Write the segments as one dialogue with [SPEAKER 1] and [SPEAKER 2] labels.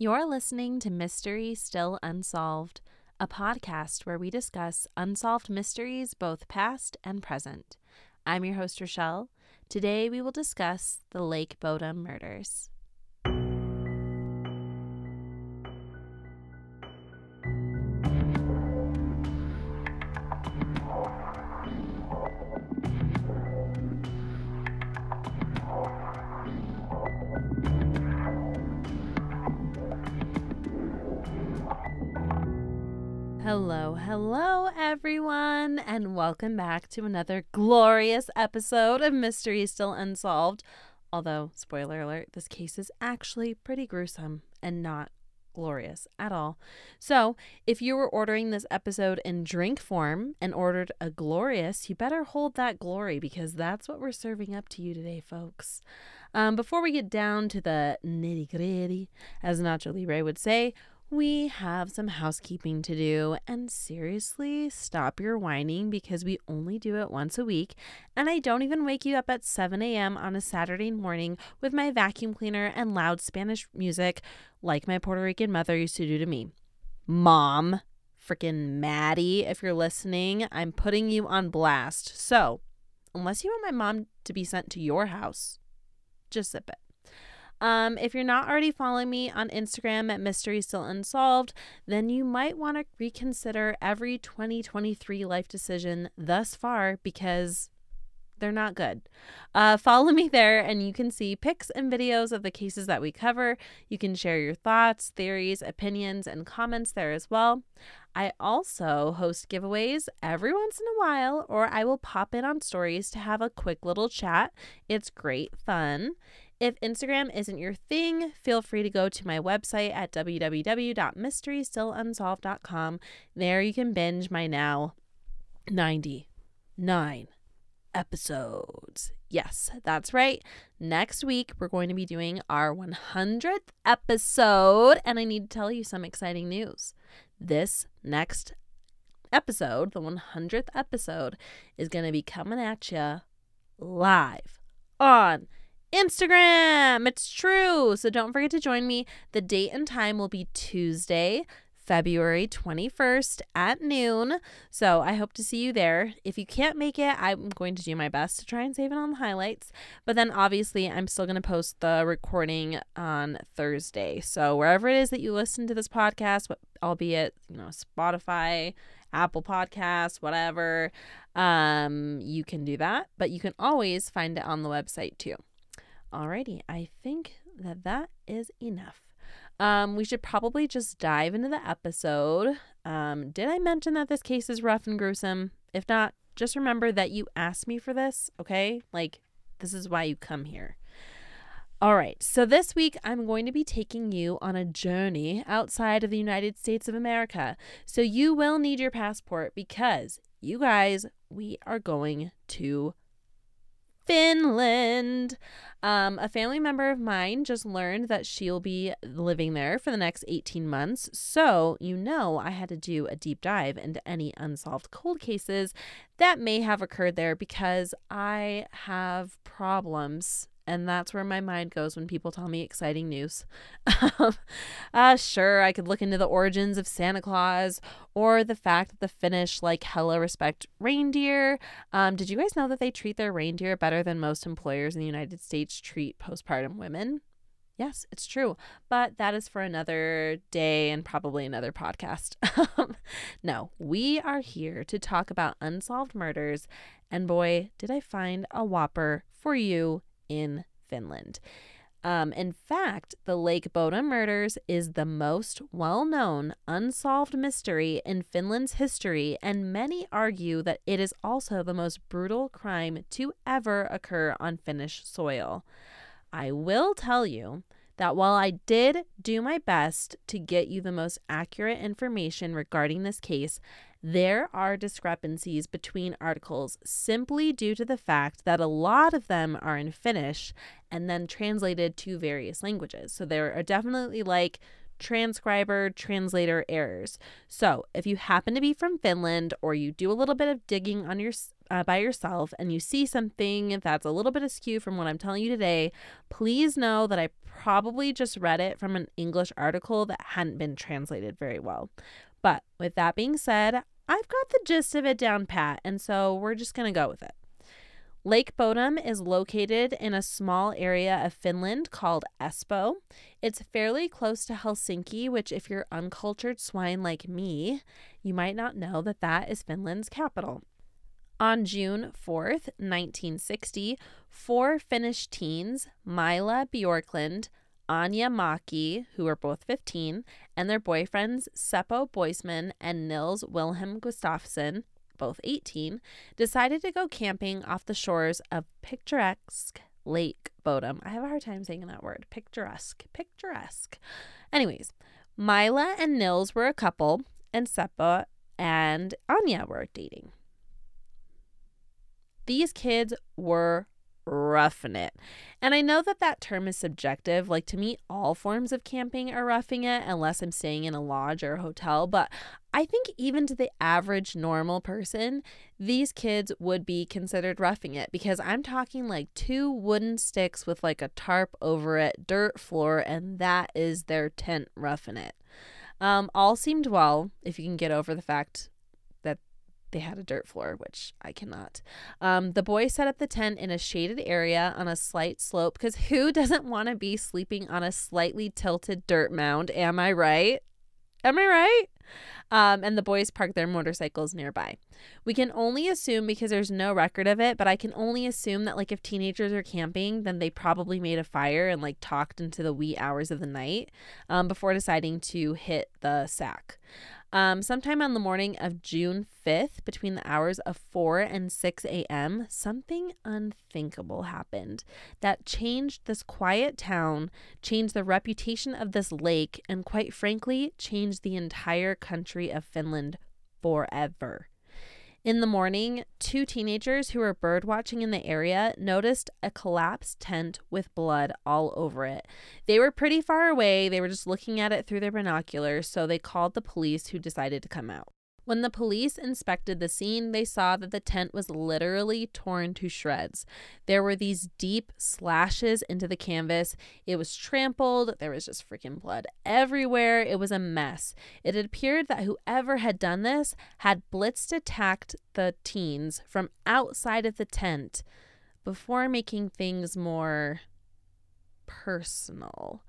[SPEAKER 1] You're listening to Mystery Still Unsolved, a podcast where we discuss unsolved mysteries both past and present. I'm your host, Rochelle. Today we will discuss the Lake Bodom murders. Hello, hello, everyone, and welcome back to another glorious episode of Mystery Still Unsolved. Although, spoiler alert, this case is actually pretty gruesome and not glorious at all. So, if you were ordering this episode in drink form and ordered a glorious, you better hold that glory because that's what we're serving up to you today, folks. Um, before we get down to the nitty gritty, as Nacho Libre would say, we have some housekeeping to do. And seriously, stop your whining because we only do it once a week. And I don't even wake you up at 7 a.m. on a Saturday morning with my vacuum cleaner and loud Spanish music like my Puerto Rican mother used to do to me. Mom, freaking Maddie, if you're listening, I'm putting you on blast. So, unless you want my mom to be sent to your house, just zip it. Um, if you're not already following me on Instagram at Mystery Still Unsolved, then you might want to reconsider every 2023 life decision thus far because they're not good. Uh, follow me there and you can see pics and videos of the cases that we cover. You can share your thoughts, theories, opinions, and comments there as well. I also host giveaways every once in a while, or I will pop in on stories to have a quick little chat. It's great fun. If Instagram isn't your thing, feel free to go to my website at www.mysterystillunsolved.com. There you can binge my now 99 episodes. Yes, that's right. Next week, we're going to be doing our 100th episode, and I need to tell you some exciting news. This next episode, the 100th episode, is going to be coming at you live on Instagram. It's true. So don't forget to join me. The date and time will be Tuesday, February 21st at noon. So I hope to see you there. If you can't make it, I'm going to do my best to try and save it on the highlights. But then obviously, I'm still going to post the recording on Thursday. So wherever it is that you listen to this podcast, albeit, you know, Spotify, Apple Podcasts, whatever, um, you can do that. But you can always find it on the website too. Alrighty, I think that that is enough. Um, we should probably just dive into the episode. Um, did I mention that this case is rough and gruesome? If not, just remember that you asked me for this, okay? Like, this is why you come here. All right, so this week I'm going to be taking you on a journey outside of the United States of America. So you will need your passport because you guys, we are going to Finland. Um, a family member of mine just learned that she'll be living there for the next 18 months. So, you know, I had to do a deep dive into any unsolved cold cases that may have occurred there because I have problems and that's where my mind goes when people tell me exciting news. uh, sure, I could look into the origins of Santa Claus or the fact that the Finnish like hella respect reindeer. Um, did you guys know that they treat their reindeer better than most employers in the United States treat postpartum women? Yes, it's true. But that is for another day and probably another podcast. no, we are here to talk about unsolved murders. And boy, did I find a whopper for you in Finland. Um, in fact, the Lake Bodom murders is the most well known unsolved mystery in Finland's history, and many argue that it is also the most brutal crime to ever occur on Finnish soil. I will tell you that while I did do my best to get you the most accurate information regarding this case, there are discrepancies between articles simply due to the fact that a lot of them are in Finnish and then translated to various languages. So there are definitely like transcriber translator errors. So, if you happen to be from Finland or you do a little bit of digging on your uh, by yourself and you see something that's a little bit askew from what I'm telling you today, please know that I probably just read it from an English article that hadn't been translated very well. But with that being said, I've got the gist of it down pat, and so we're just going to go with it. Lake Bodom is located in a small area of Finland called Espoo. It's fairly close to Helsinki, which, if you're uncultured swine like me, you might not know that that is Finland's capital. On June 4th, 1960, four Finnish teens, Mila Bjorklund, Anya Maki, who were both 15, and their boyfriends Seppo Boisman and Nils Wilhelm Gustafsson, both 18, decided to go camping off the shores of picturesque Lake Bodom. I have a hard time saying that word. Picturesque. Picturesque. Anyways, Mila and Nils were a couple, and Seppo and Anya were dating. These kids were roughing it. And I know that that term is subjective. Like to me, all forms of camping are roughing it unless I'm staying in a lodge or a hotel. But I think even to the average normal person, these kids would be considered roughing it because I'm talking like two wooden sticks with like a tarp over it, dirt floor, and that is their tent roughing it. Um, all seemed well if you can get over the fact they had a dirt floor, which I cannot. Um, the boys set up the tent in a shaded area on a slight slope because who doesn't want to be sleeping on a slightly tilted dirt mound? Am I right? Am I right? Um, and the boys parked their motorcycles nearby. We can only assume because there's no record of it, but I can only assume that like if teenagers are camping, then they probably made a fire and like talked into the wee hours of the night um, before deciding to hit the sack. Um, sometime on the morning of June 5th, between the hours of 4 and 6 a.m., something unthinkable happened that changed this quiet town, changed the reputation of this lake, and quite frankly, changed the entire country of Finland forever. In the morning, two teenagers who were bird watching in the area noticed a collapsed tent with blood all over it. They were pretty far away, they were just looking at it through their binoculars, so they called the police who decided to come out. When the police inspected the scene, they saw that the tent was literally torn to shreds. There were these deep slashes into the canvas. It was trampled. There was just freaking blood everywhere. It was a mess. It appeared that whoever had done this had blitzed attacked the teens from outside of the tent before making things more personal.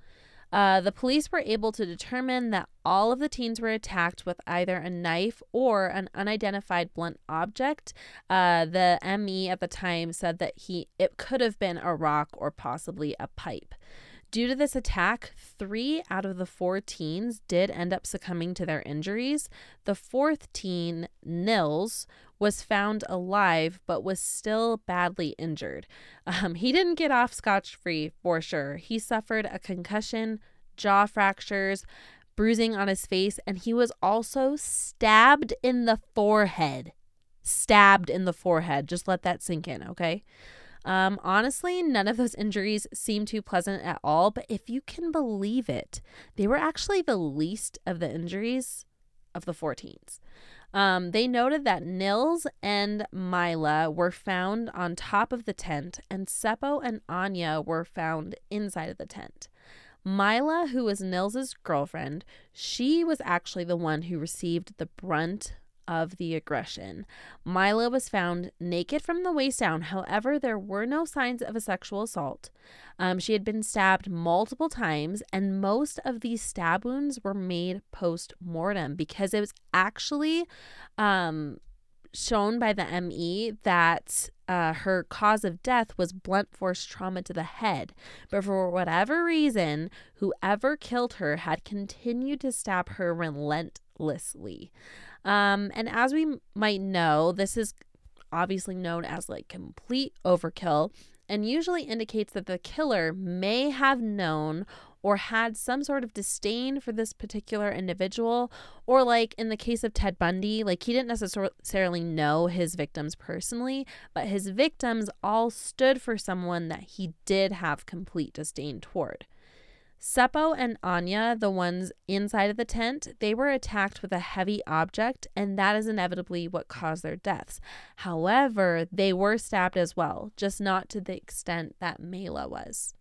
[SPEAKER 1] Uh, the police were able to determine that all of the teens were attacked with either a knife or an unidentified blunt object. Uh, the ME at the time said that he it could have been a rock or possibly a pipe. Due to this attack, three out of the four teens did end up succumbing to their injuries. The fourth teen, Nils, was found alive but was still badly injured. Um, he didn't get off scotch free for sure. He suffered a concussion, jaw fractures, bruising on his face, and he was also stabbed in the forehead. Stabbed in the forehead. Just let that sink in, okay? Um, honestly, none of those injuries seem too pleasant at all, but if you can believe it, they were actually the least of the injuries of the 14s. Um, they noted that Nils and Mila were found on top of the tent, and Seppo and Anya were found inside of the tent. Mila, who was Nils's girlfriend, she was actually the one who received the brunt of the aggression. Mila was found naked from the waist down. However, there were no signs of a sexual assault. Um, she had been stabbed multiple times, and most of these stab wounds were made post mortem because it was actually um, shown by the ME that uh, her cause of death was blunt force trauma to the head. But for whatever reason, whoever killed her had continued to stab her relentlessly. Um, and as we might know, this is obviously known as like complete overkill and usually indicates that the killer may have known or had some sort of disdain for this particular individual or like in the case of Ted Bundy like he didn't necessarily know his victims personally but his victims all stood for someone that he did have complete disdain toward Seppo and Anya, the ones inside of the tent, they were attacked with a heavy object, and that is inevitably what caused their deaths. However, they were stabbed as well, just not to the extent that Mila was.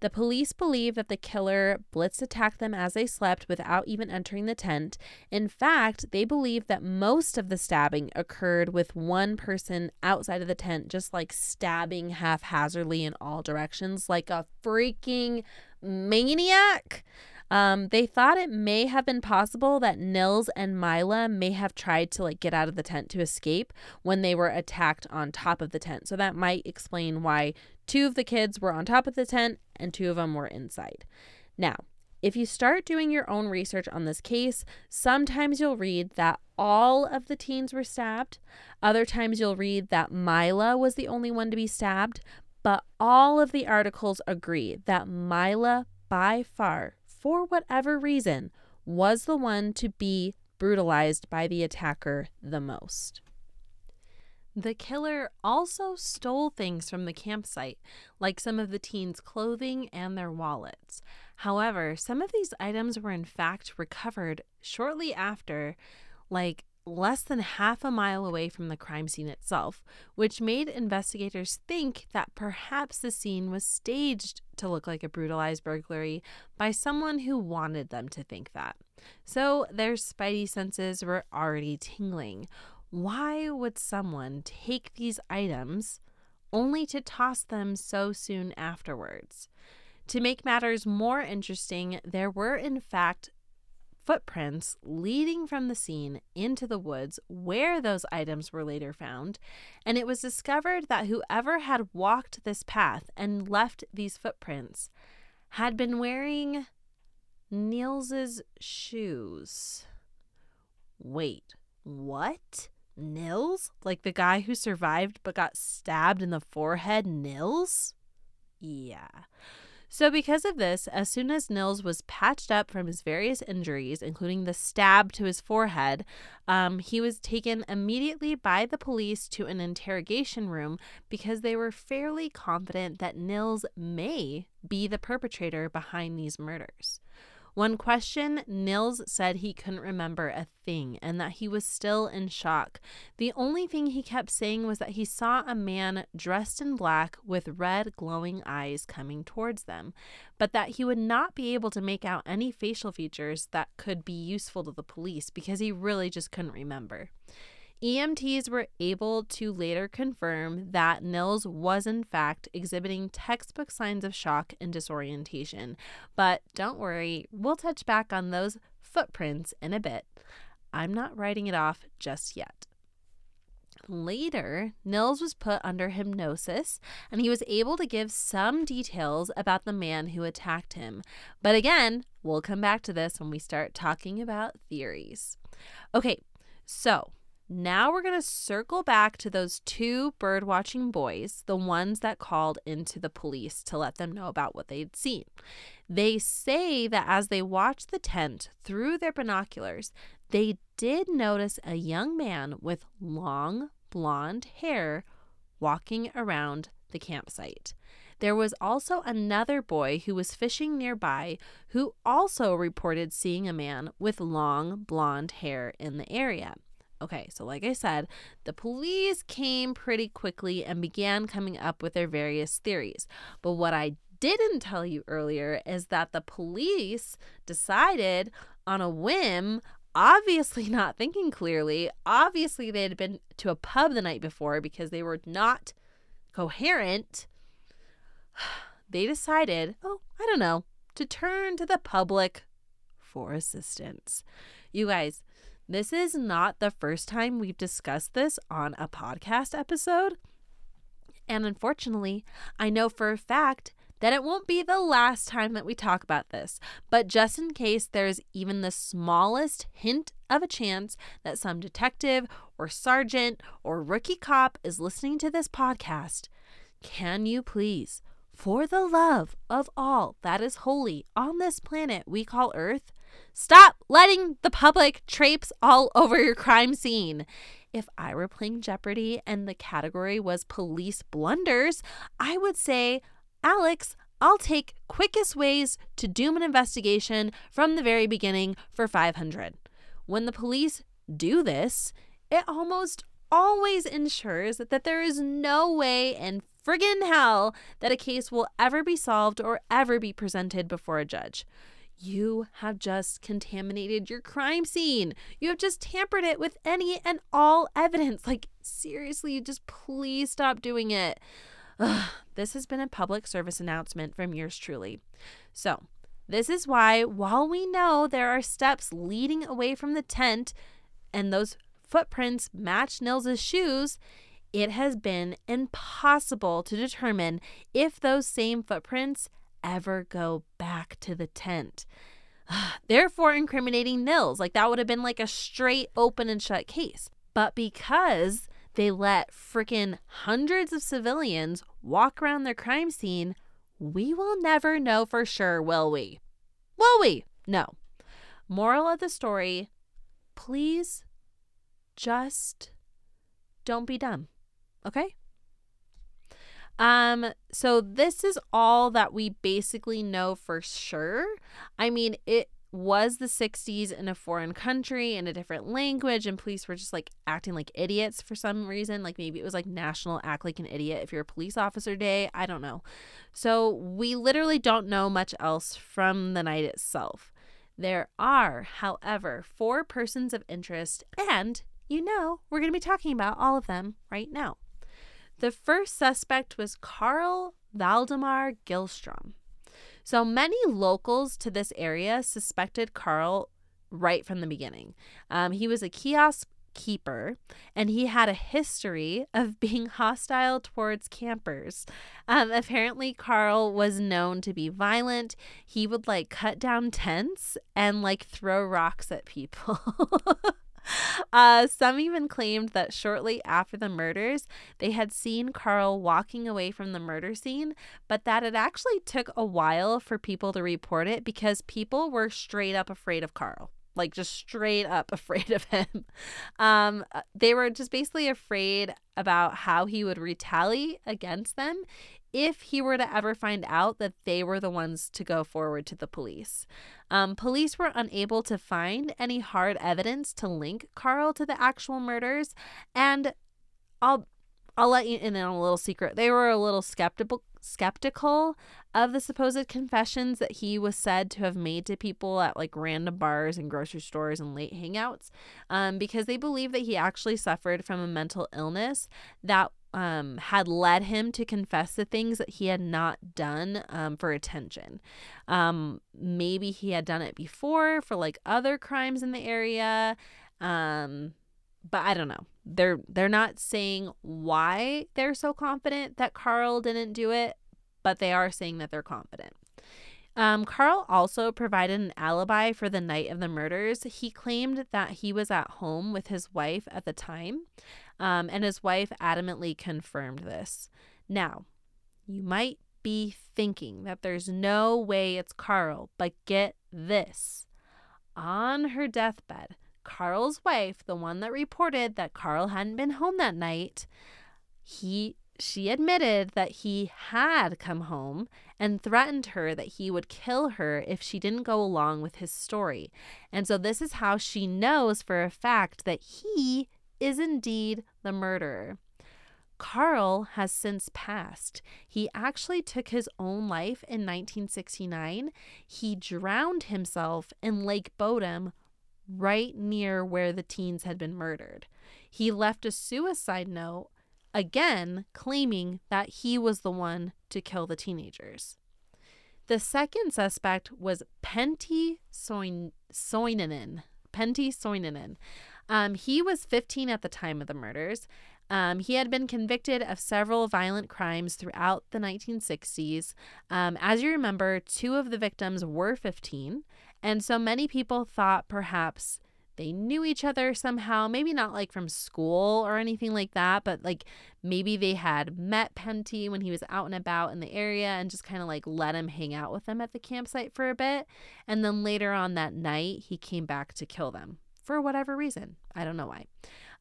[SPEAKER 1] The police believe that the killer blitz attacked them as they slept without even entering the tent. In fact, they believe that most of the stabbing occurred with one person outside of the tent, just like stabbing haphazardly in all directions, like a freaking maniac. Um, they thought it may have been possible that Nils and Mila may have tried to like get out of the tent to escape when they were attacked on top of the tent. So that might explain why two of the kids were on top of the tent and two of them were inside. Now, if you start doing your own research on this case, sometimes you'll read that all of the teens were stabbed. Other times you'll read that Mila was the only one to be stabbed. But all of the articles agree that Mila, by far, for whatever reason, was the one to be brutalized by the attacker the most. The killer also stole things from the campsite, like some of the teens' clothing and their wallets. However, some of these items were in fact recovered shortly after, like less than half a mile away from the crime scene itself, which made investigators think that perhaps the scene was staged to look like a brutalized burglary by someone who wanted them to think that. So their spidey senses were already tingling. Why would someone take these items only to toss them so soon afterwards? To make matters more interesting, there were in fact footprints leading from the scene into the woods where those items were later found, and it was discovered that whoever had walked this path and left these footprints had been wearing Nils's shoes. Wait, what? Nils? Like the guy who survived but got stabbed in the forehead? Nils? Yeah. So, because of this, as soon as Nils was patched up from his various injuries, including the stab to his forehead, um, he was taken immediately by the police to an interrogation room because they were fairly confident that Nils may be the perpetrator behind these murders. One question, Nils said he couldn't remember a thing and that he was still in shock. The only thing he kept saying was that he saw a man dressed in black with red glowing eyes coming towards them, but that he would not be able to make out any facial features that could be useful to the police because he really just couldn't remember. EMTs were able to later confirm that Nils was, in fact, exhibiting textbook signs of shock and disorientation. But don't worry, we'll touch back on those footprints in a bit. I'm not writing it off just yet. Later, Nils was put under hypnosis and he was able to give some details about the man who attacked him. But again, we'll come back to this when we start talking about theories. Okay, so now we're going to circle back to those two birdwatching boys, the ones that called into the police to let them know about what they'd seen. They say that as they watched the tent through their binoculars, they did notice a young man with long blonde hair walking around the campsite. There was also another boy who was fishing nearby who also reported seeing a man with long blonde hair in the area. Okay, so like I said, the police came pretty quickly and began coming up with their various theories. But what I didn't tell you earlier is that the police decided on a whim, obviously not thinking clearly. Obviously, they had been to a pub the night before because they were not coherent. They decided, oh, I don't know, to turn to the public for assistance. You guys, this is not the first time we've discussed this on a podcast episode. And unfortunately, I know for a fact that it won't be the last time that we talk about this. But just in case there's even the smallest hint of a chance that some detective or sergeant or rookie cop is listening to this podcast, can you please, for the love of all that is holy on this planet we call Earth, Stop letting the public traipse all over your crime scene. If I were playing Jeopardy and the category was police blunders, I would say, Alex, I'll take quickest ways to doom an investigation from the very beginning for 500. When the police do this, it almost always ensures that there is no way in friggin' hell that a case will ever be solved or ever be presented before a judge. You have just contaminated your crime scene. You have just tampered it with any and all evidence. Like, seriously, just please stop doing it. Ugh, this has been a public service announcement from yours truly. So, this is why, while we know there are steps leading away from the tent and those footprints match Nils's shoes, it has been impossible to determine if those same footprints ever go back to the tent. Therefore, incriminating Nils. Like that would have been like a straight open and shut case. But because they let freaking hundreds of civilians walk around their crime scene, we will never know for sure, will we? Will we? No. Moral of the story please just don't be dumb. Okay? Um, so this is all that we basically know for sure. I mean, it was the 60s in a foreign country in a different language and police were just like acting like idiots for some reason. Like maybe it was like national act like an idiot if you're a police officer day. I don't know. So we literally don't know much else from the night itself. There are however four persons of interest and you know we're going to be talking about all of them right now the first suspect was Carl Valdemar Gyllström. So many locals to this area suspected Carl right from the beginning. Um, he was a kiosk keeper and he had a history of being hostile towards campers. Um, apparently, Carl was known to be violent. He would like cut down tents and like throw rocks at people. Uh, some even claimed that shortly after the murders, they had seen Carl walking away from the murder scene, but that it actually took a while for people to report it because people were straight up afraid of Carl like just straight up afraid of him. Um, uh, they were just basically afraid about how he would retaliate against them if he were to ever find out that they were the ones to go forward to the police. Um, police were unable to find any hard evidence to link Carl to the actual murders, and I'll I'll let you in on a little secret. They were a little skeptical skeptical of the supposed confessions that he was said to have made to people at like random bars and grocery stores and late hangouts um, because they believe that he actually suffered from a mental illness that um, had led him to confess the things that he had not done um, for attention. Um, maybe he had done it before for like other crimes in the area. Um, but I don't know. They're they're not saying why they're so confident that Carl didn't do it, but they are saying that they're confident. Um, Carl also provided an alibi for the night of the murders. He claimed that he was at home with his wife at the time, um, and his wife adamantly confirmed this. Now, you might be thinking that there's no way it's Carl, but get this. On her deathbed, Carl's wife, the one that reported that Carl hadn't been home that night, he she admitted that he had come home and threatened her that he would kill her if she didn't go along with his story. And so this is how she knows for a fact that he is indeed the murderer. Carl has since passed. He actually took his own life in 1969. He drowned himself in Lake Bodom right near where the teens had been murdered. He left a suicide note, again claiming that he was the one to kill the teenagers. The second suspect was Pentti Soin- Soininen. Pentti Soininen. Um, he was 15 at the time of the murders. Um, he had been convicted of several violent crimes throughout the 1960s. Um, as you remember, two of the victims were 15, and so many people thought perhaps they knew each other somehow, maybe not like from school or anything like that, but like maybe they had met Pentti when he was out and about in the area and just kind of like let him hang out with them at the campsite for a bit. And then later on that night, he came back to kill them for whatever reason. I don't know why.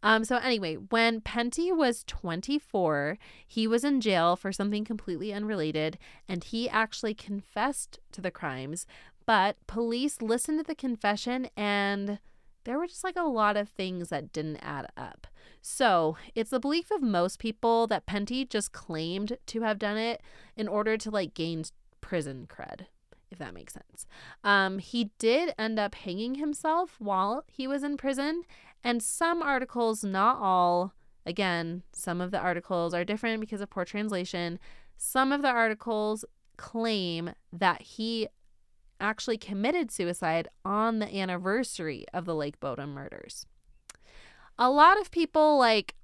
[SPEAKER 1] Um, so anyway, when Pentti was 24, he was in jail for something completely unrelated, and he actually confessed to the crimes. But police listened to the confession, and there were just like a lot of things that didn't add up. So it's the belief of most people that Pentti just claimed to have done it in order to like gain prison cred if that makes sense. Um, he did end up hanging himself while he was in prison, and some articles, not all, again, some of the articles are different because of poor translation. Some of the articles claim that he actually committed suicide on the anniversary of the Lake Bodom murders. A lot of people like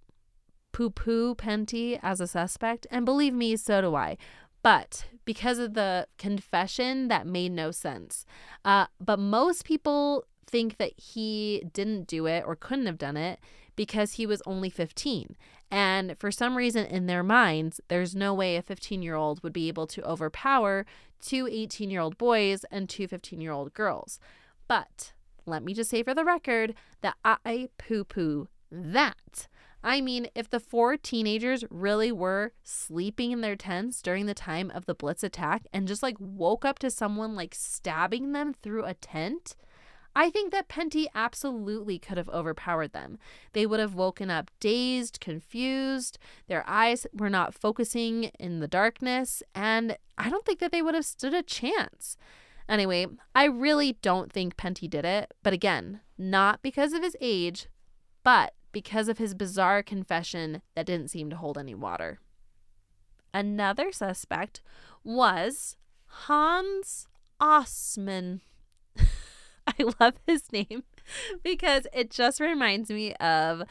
[SPEAKER 1] poo poo Pentti as a suspect, and believe me, so do I but because of the confession that made no sense. Uh, but most people think that he didn't do it or couldn't have done it because he was only 15. And for some reason in their minds, there's no way a 15 year old would be able to overpower two 18 year old boys and two 15 year old girls. But let me just say for the record that I poo poo that. I mean, if the four teenagers really were sleeping in their tents during the time of the Blitz attack and just like woke up to someone like stabbing them through a tent, I think that Pentti absolutely could have overpowered them. They would have woken up dazed, confused, their eyes were not focusing in the darkness, and I don't think that they would have stood a chance. Anyway, I really don't think Pentti did it, but again, not because of his age, but because of his bizarre confession that didn't seem to hold any water. Another suspect was Hans Assmann. I love his name because it just reminds me of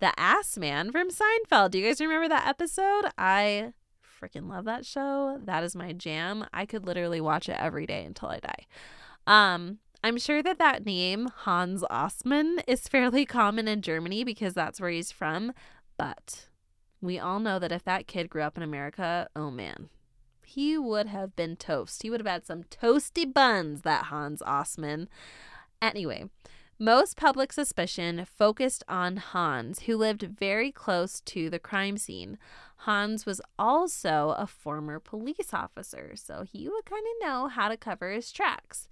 [SPEAKER 1] the Ass Man from Seinfeld. Do you guys remember that episode? I freaking love that show. That is my jam. I could literally watch it every day until I die. Um, I'm sure that that name, Hans Assmann, is fairly common in Germany because that's where he's from. But we all know that if that kid grew up in America, oh man, he would have been toast. He would have had some toasty buns, that Hans Assmann. Anyway, most public suspicion focused on Hans, who lived very close to the crime scene. Hans was also a former police officer, so he would kind of know how to cover his tracks.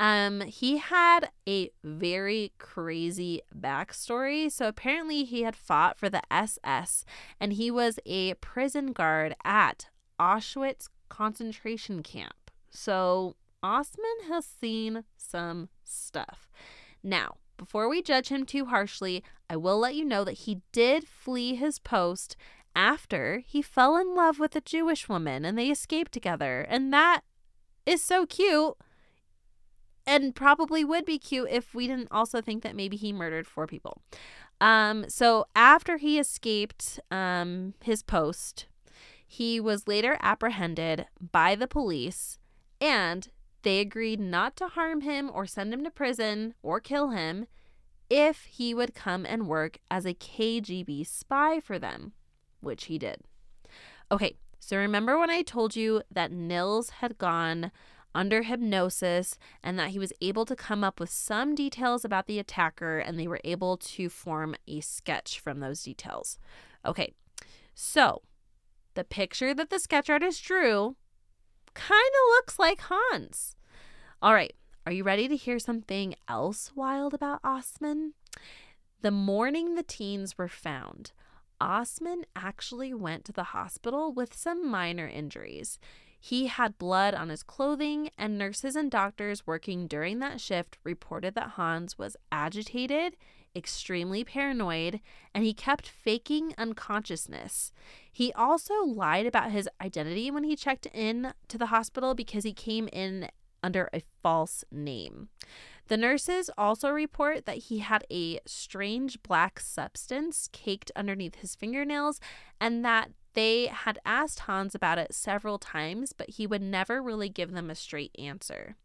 [SPEAKER 1] Um, he had a very crazy backstory. So apparently, he had fought for the SS and he was a prison guard at Auschwitz concentration camp. So Assmann has seen some stuff. Now, before we judge him too harshly, I will let you know that he did flee his post after he fell in love with a Jewish woman and they escaped together. And that is so cute and probably would be cute if we didn't also think that maybe he murdered four people. Um, so after he escaped um, his post, he was later apprehended by the police and they agreed not to harm him or send him to prison or kill him if he would come and work as a KGB spy for them, which he did. Okay, so remember when I told you that Nils had gone under hypnosis and that he was able to come up with some details about the attacker and they were able to form a sketch from those details. Okay, so the picture that the sketch artist drew kind of looks like Hans. All right, are you ready to hear something else wild about Assmann? The morning the teens were found, Assmann actually went to the hospital with some minor injuries. He had blood on his clothing, and nurses and doctors working during that shift reported that Hans was agitated, extremely paranoid, and he kept faking unconsciousness. He also lied about his identity when he checked in to the hospital because he came in under a false name. The nurses also report that he had a strange black substance caked underneath his fingernails and that they had asked Hans about it several times, but he would never really give them a straight answer.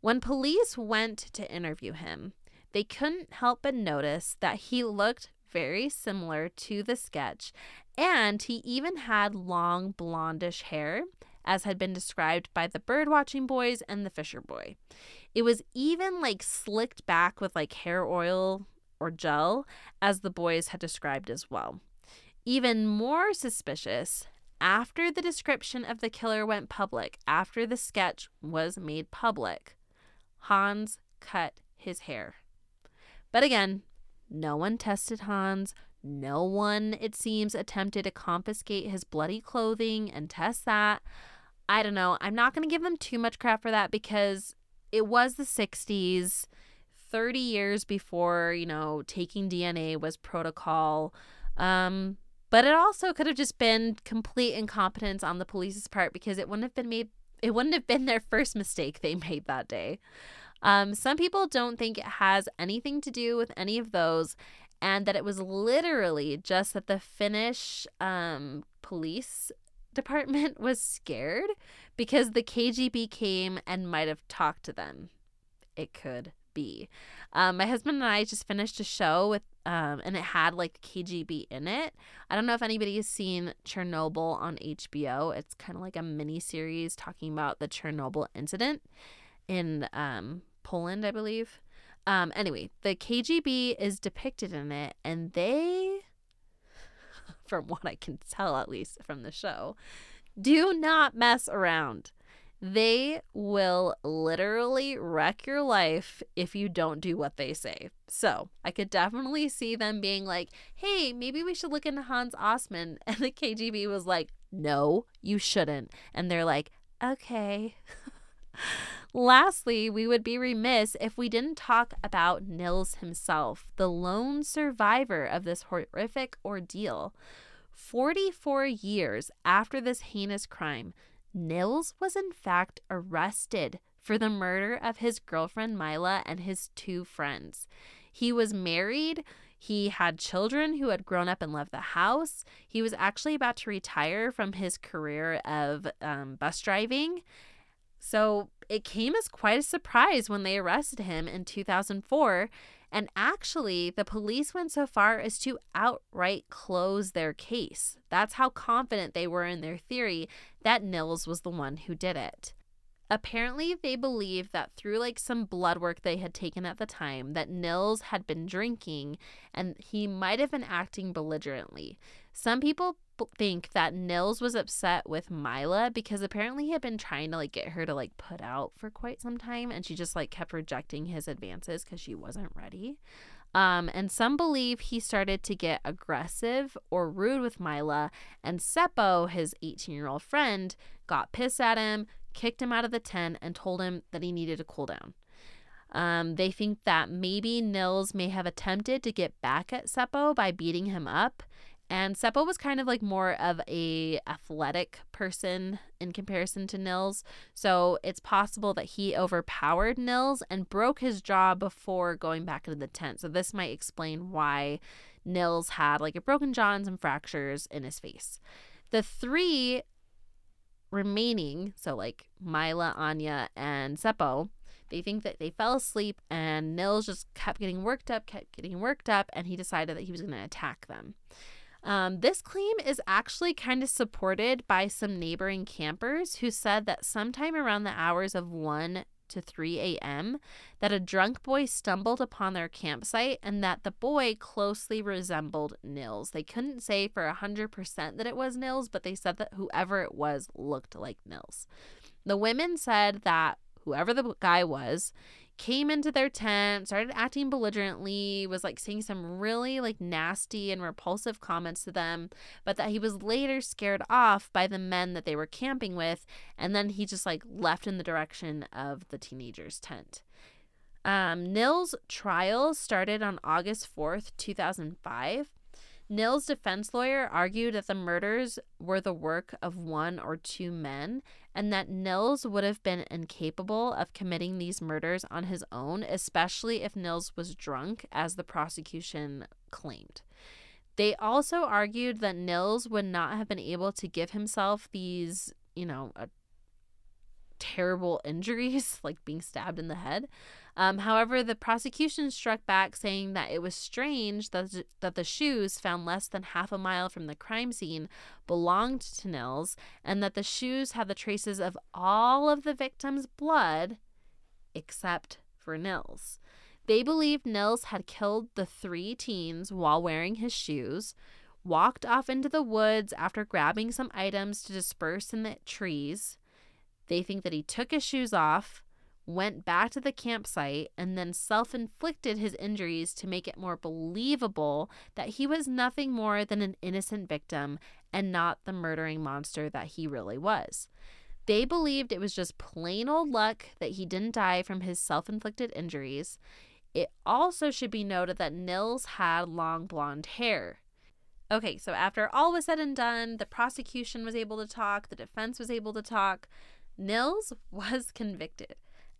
[SPEAKER 1] When police went to interview him, they couldn't help but notice that he looked very similar to the sketch, and he even had long blondish hair, as had been described by the birdwatching boys and the fisher boy. It was even like slicked back with like hair oil or gel, as the boys had described as well. Even more suspicious, after the description of the killer went public, after the sketch was made public, Hans cut his hair. But again, no one tested Hans. No one, it seems, attempted to confiscate his bloody clothing and test that. I don't know. I'm not going to give them too much crap for that because it was the 60s, 30 years before, you know, taking DNA was protocol. Um, but it also could have just been complete incompetence on the police's part because it wouldn't have been made it wouldn't have been their first mistake they made that day. Um, some people don't think it has anything to do with any of those, and that it was literally just that the Finnish um, police department was scared because the KGB came and might have talked to them. It could be. Um, my husband and I just finished a show with, um, and it had like KGB in it. I don't know if anybody has seen Chernobyl on HBO. It's kind of like a mini series talking about the Chernobyl incident in um, Poland, I believe. Um, anyway, the KGB is depicted in it, and they from what I can tell, at least from the show, do not mess around. They will literally wreck your life if you don't do what they say. So I could definitely see them being like, hey, maybe we should look into Hans Ostman. And the KGB was like, no, you shouldn't. And they're like, okay. Lastly, we would be remiss if we didn't talk about Nils himself, the lone survivor of this horrific ordeal. 44 years after this heinous crime, Nils was in fact arrested for the murder of his girlfriend Mila and his two friends. He was married. He had children who had grown up and left the house. He was actually about to retire from his career of um, bus driving. So it came as quite a surprise when they arrested him in 2004. And actually, the police went so far as to outright close their case. That's how confident they were in their theory that Nils was the one who did it. Apparently, they believed that through like some blood work they had taken at the time, that Nils had been drinking and he might have been acting belligerently. Some people think that Nils was upset with Mila because apparently he had been trying to like get her to like put out for quite some time and she just like kept rejecting his advances because she wasn't ready. Um, and some believe he started to get aggressive or rude with Mila, and Seppo, his 18 year old friend, got pissed at him, kicked him out of the tent, and told him that he needed to cool down. Um, they think that maybe Nils may have attempted to get back at Seppo by beating him up, and Seppo was kind of like more of a athletic person in comparison to Nils. So it's possible that he overpowered Nils and broke his jaw before going back into the tent. So this might explain why Nils had like a broken jaw and some fractures in his face. The three remaining, so like Mila, Anya, and Seppo, they think that they fell asleep and Nils just kept getting worked up, kept getting worked up, and he decided that he was going to attack them. Um, this claim is actually kind of supported by some neighboring campers who said that sometime around the hours of 1 to 3 a.m., that a drunk boy stumbled upon their campsite and that the boy closely resembled Nils. They couldn't say for 100% that it was Nils, but they said that whoever it was looked like Nils. The women said that whoever the guy was, came into their tent, started acting belligerently, was like saying some really like nasty and repulsive comments to them, but that he was later scared off by the men that they were camping with, and then he just like left in the direction of the teenager's tent. Um, Nils' trial started on August 4th, 2005. Nils' defense lawyer argued that the murders were the work of one or two men and that Nils would have been incapable of committing these murders on his own, especially if Nils was drunk, as the prosecution claimed. They also argued that Nils would not have been able to give himself these, you know, uh, terrible injuries, like being stabbed in the head, um, however, the prosecution struck back, saying that it was strange that, that the shoes found less than half a mile from the crime scene belonged to Nils, and that the shoes had the traces of all of the victims' blood except for Nils. They believed Nils had killed the three teens while wearing his shoes, walked off into the woods after grabbing some items to disperse in the trees. They think that he took his shoes off, went back to the campsite, and then self inflicted his injuries to make it more believable that he was nothing more than an innocent victim and not the murdering monster that he really was. They believed it was just plain old luck that he didn't die from his self inflicted injuries. It also should be noted that Nils had long blonde hair. Okay, so after all was said and done, the prosecution was able to talk, the defense was able to talk. Nils was convicted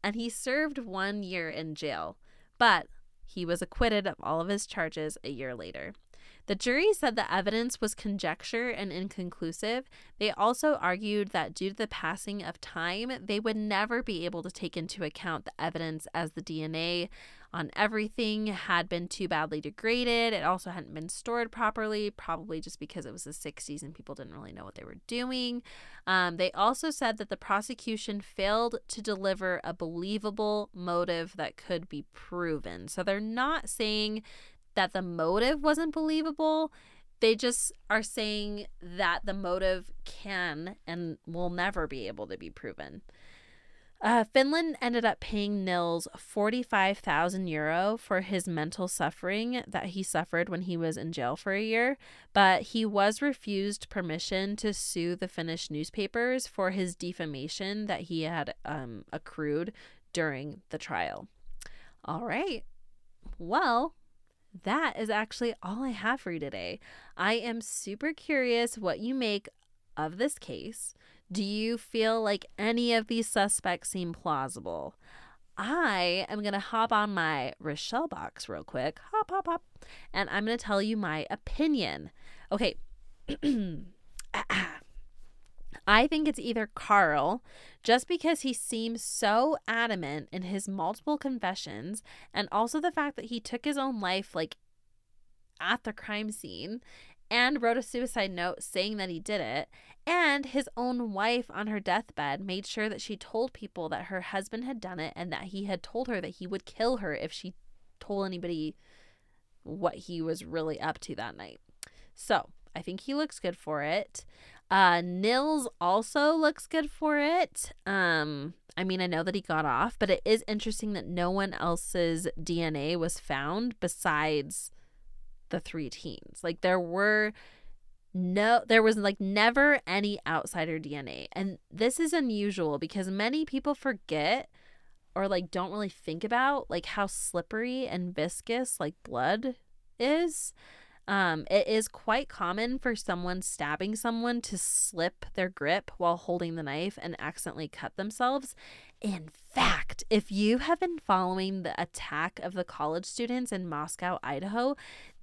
[SPEAKER 1] and he served one year in jail, but he was acquitted of all of his charges a year later. The jury said the evidence was conjecture and inconclusive. They also argued that due to the passing of time, they would never be able to take into account the evidence as the DNA on everything had been too badly degraded. It also hadn't been stored properly, probably just because it was the 60s and people didn't really know what they were doing. Um, they also said that the prosecution failed to deliver a believable motive that could be proven. So they're not saying that the motive wasn't believable. They just are saying that the motive can and will never be able to be proven. Uh, Finland ended up paying Nils 45,000 euro for his mental suffering that he suffered when he was in jail for a year, but he was refused permission to sue the Finnish newspapers for his defamation that he had um, accrued during the trial. All right. Well, that is actually all I have for you today. I am super curious what you make of this case. Do you feel like any of these suspects seem plausible? I am going to hop on my Rochelle box real quick. Hop, hop, hop. And I'm going to tell you my opinion. Okay. I think it's either Karl, just because he seems so adamant in his multiple confessions, and also the fact that he took his own life like at the crime scene and wrote a suicide note saying that he did it. And his own wife on her deathbed made sure that she told people that her husband had done it and that he had told her that he would kill her if she told anybody what he was really up to that night. So I think he looks good for it. Uh, Nils also looks good for it. Um, I mean, I know that he got off, but it is interesting that no one else's DNA was found besides the three teens. Like there were no there was like never any outsider DNA. And this is unusual because many people forget or like don't really think about like how slippery and viscous like blood is. Um, it is quite common for someone stabbing someone to slip their grip while holding the knife and accidentally cut themselves. In fact, if you have been following the attack of the college students in Moscow, Idaho,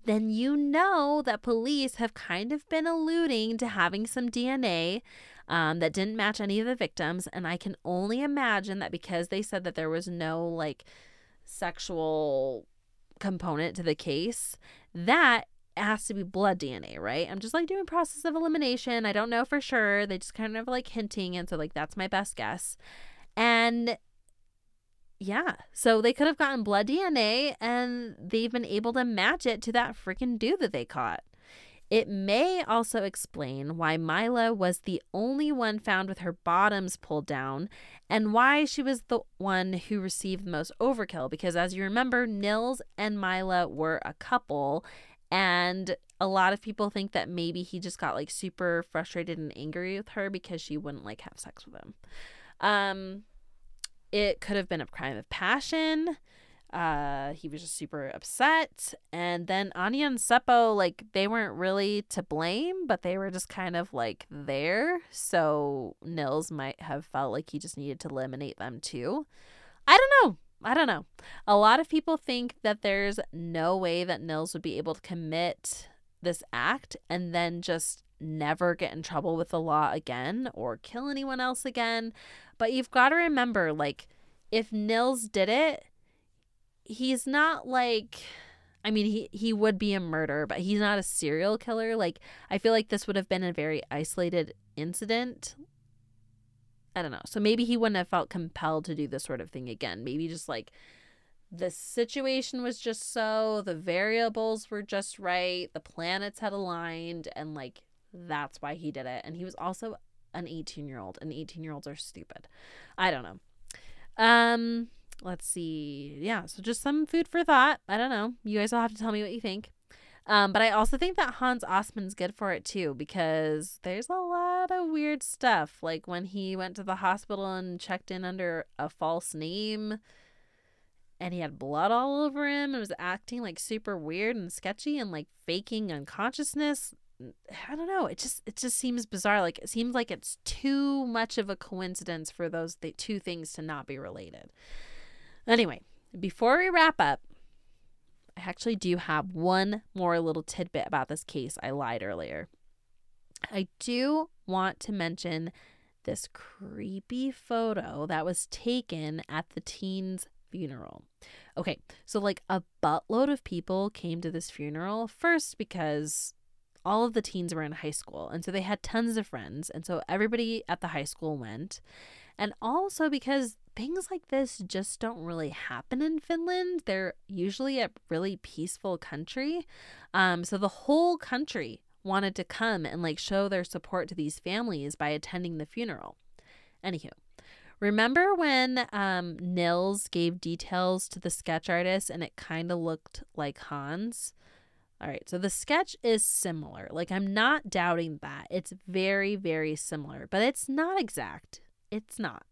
[SPEAKER 1] then you know that police have kind of been alluding to having some DNA um, that didn't match any of the victims. And I can only imagine that because they said that there was no like sexual component to the case, that has to be blood DNA, right? I'm just like doing process of elimination. I don't know for sure. They just kind of like hinting. And so, like, that's my best guess. And yeah. So they could have gotten blood DNA and they've been able to match it to that freaking dude that they caught. It may also explain why Mila was the only one found with her bottoms pulled down and why she was the one who received the most overkill. Because as you remember, Nils and Mila were a couple, and a lot of people think that maybe he just got like super frustrated and angry with her because she wouldn't like have sex with him. Um, it could have been a crime of passion. Uh, he was just super upset. And then Anya and Seppo, like, they weren't really to blame, but they were just kind of like there. So Nils might have felt like he just needed to eliminate them too. I don't know. I don't know. A lot of people think that there's no way that Nils would be able to commit this act and then just never get in trouble with the law again or kill anyone else again. But you've got to remember, like, if Nils did it, he's not like I mean, he he would be a murderer, but he's not a serial killer. Like I feel like this would have been a very isolated incident. I don't know. So maybe he wouldn't have felt compelled to do this sort of thing again. Maybe just like the situation was just so, the variables were just right, the planets had aligned, and like that's why he did it. And he was also an 18 year old, and 18 year olds are stupid. I don't know. Um, let's see. Yeah, so just some food for thought. I don't know. You guys will have to tell me what you think. Um, but I also think that Hans Assmann's good for it too because there's a lot of weird stuff. Like when he went to the hospital and checked in under a false name and he had blood all over him and was acting like super weird and sketchy and like faking unconsciousness. I don't know. It just it just seems bizarre. Like it seems like it's too much of a coincidence for those th- two things to not be related. Anyway, before we wrap up, I actually do have one more little tidbit about this case. I lied earlier. I do want to mention this creepy photo that was taken at the teen's funeral. Okay, so like a buttload of people came to this funeral first because all of the teens were in high school and so they had tons of friends and so everybody at the high school went and also because things like this just don't really happen in Finland. They're usually a really peaceful country. Um, so the whole country wanted to come and like show their support to these families by attending the funeral. Anywho, remember when um, Nils gave details to the sketch artist and it kind of looked like Hans? All right, so the sketch is similar. Like, I'm not doubting that. It's very, very similar, but it's not exact. It's not.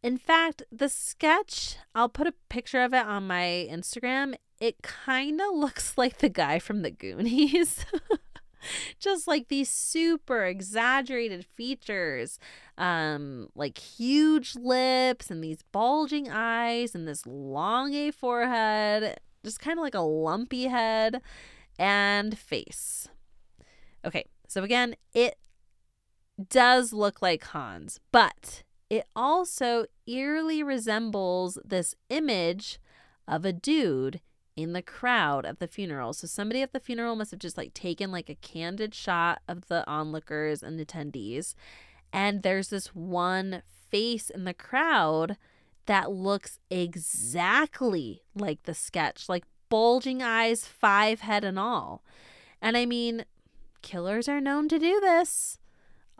[SPEAKER 1] In fact, the sketch, I'll put a picture of it on my Instagram. It kind of looks like the guy from the Goonies. Just like these super exaggerated features, um, like huge lips and these bulging eyes and this long A forehead, just kind of like a lumpy head and face. Okay, so again, it does look like Hans, but it also eerily resembles this image of a dude in the crowd at the funeral. So somebody at the funeral must have just like taken like a candid shot of the onlookers and attendees. And there's this one face in the crowd that looks exactly like the sketch, like bulging eyes, five head and all. And I mean, killers are known to do this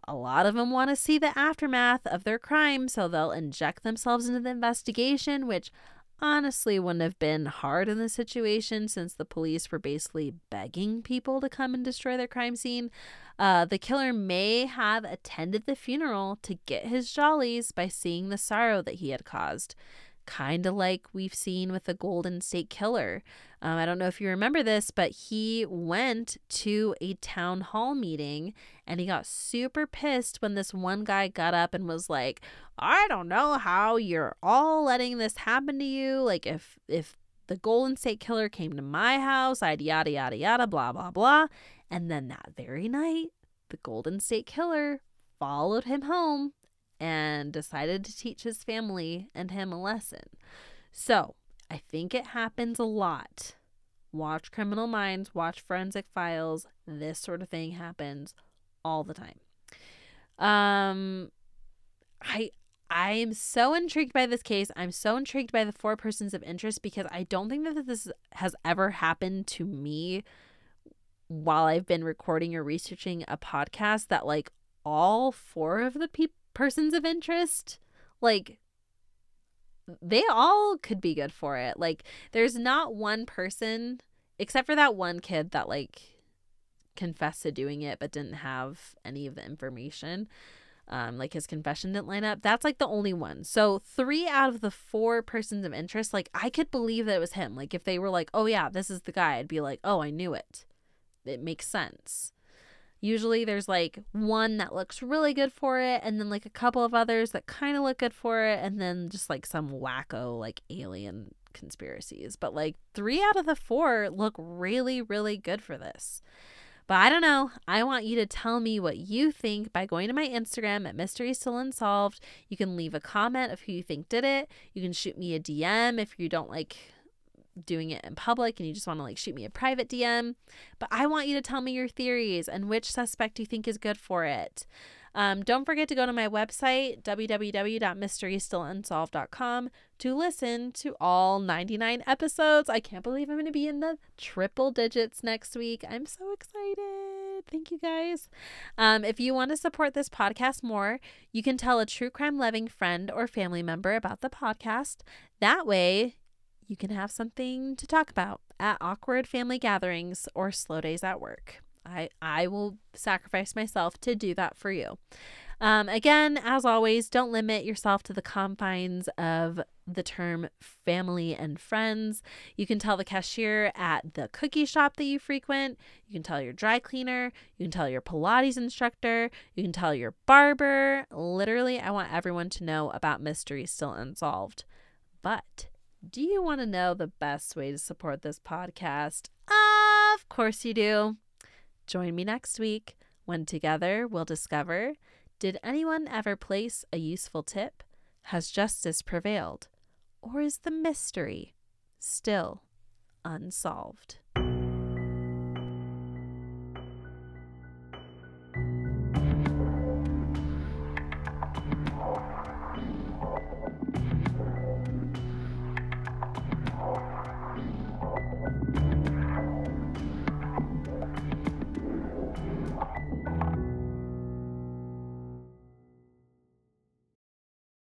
[SPEAKER 1] a lot of them want to see the aftermath of their crime, so they'll inject themselves into the investigation, which honestly wouldn't have been hard in this situation since the police were basically begging people to come and destroy their crime scene. Uh, the killer may have attended the funeral to get his jollies by seeing the sorrow that he had caused kind of like we've seen with the Golden State Killer. Um, I don't know if you remember this, but he went to a town hall meeting and he got super pissed when this one guy got up and was like, "I don't know how you're all letting this happen to you. Like if if the Golden State Killer came to my house, I'd yada yada yada blah blah blah." And then that very night, the Golden State Killer followed him home and decided to teach his family and him a lesson. So I think it happens a lot. Watch Criminal Minds, watch Forensic Files. This sort of thing happens all the time. Um, I I am so intrigued by this case. I'm so intrigued by the four persons of interest because I don't think that this has ever happened to me while I've been recording or researching a podcast that like all four of the people persons of interest, like they all could be good for it. Like there's not one person except for that one kid that like confessed to doing it but didn't have any of the information. Um, like his confession didn't line up. That's like the only one. So three out of the four persons of interest, like I could believe that it was him. Like if they were like, oh yeah, this is the guy, I'd be like, oh, I knew it. It makes sense. Usually there's like one that looks really good for it, and then like a couple of others that kind of look good for it, and then just like some wacko like alien conspiracies. But like three out of the four look really, really good for this. But I don't know. I want you to tell me what you think by going to my Instagram at Mystery Still Unsolved. You can leave a comment of who you think did it. You can shoot me a DM if you don't like doing it in public and you just want to like shoot me a private DM. But I want you to tell me your theories and which suspect you think is good for it. Um, don't forget to go to my website, www.mysterystillunsolved.com, to listen to all 99 episodes. I can't believe I'm going to be in the triple digits next week. I'm so excited. Thank you guys. Um, if you want to support this podcast more, you can tell a true crime loving friend or family member about the podcast. That way, you can have something to talk about at awkward family gatherings or slow days at work. I, I will sacrifice myself to do that for you. Um, again, as always, don't limit yourself to the confines of the term family and friends. You can tell the cashier at the cookie shop that you frequent. You can tell your dry cleaner. You can tell your Pilates instructor. You can tell your barber. Literally, I want everyone to know about mysteries Still Unsolved. But do you want to know the best way to support this podcast? Of course you do. Join me next week when together we'll discover did anyone ever place a useful tip? Has justice prevailed? Or is the mystery still unsolved?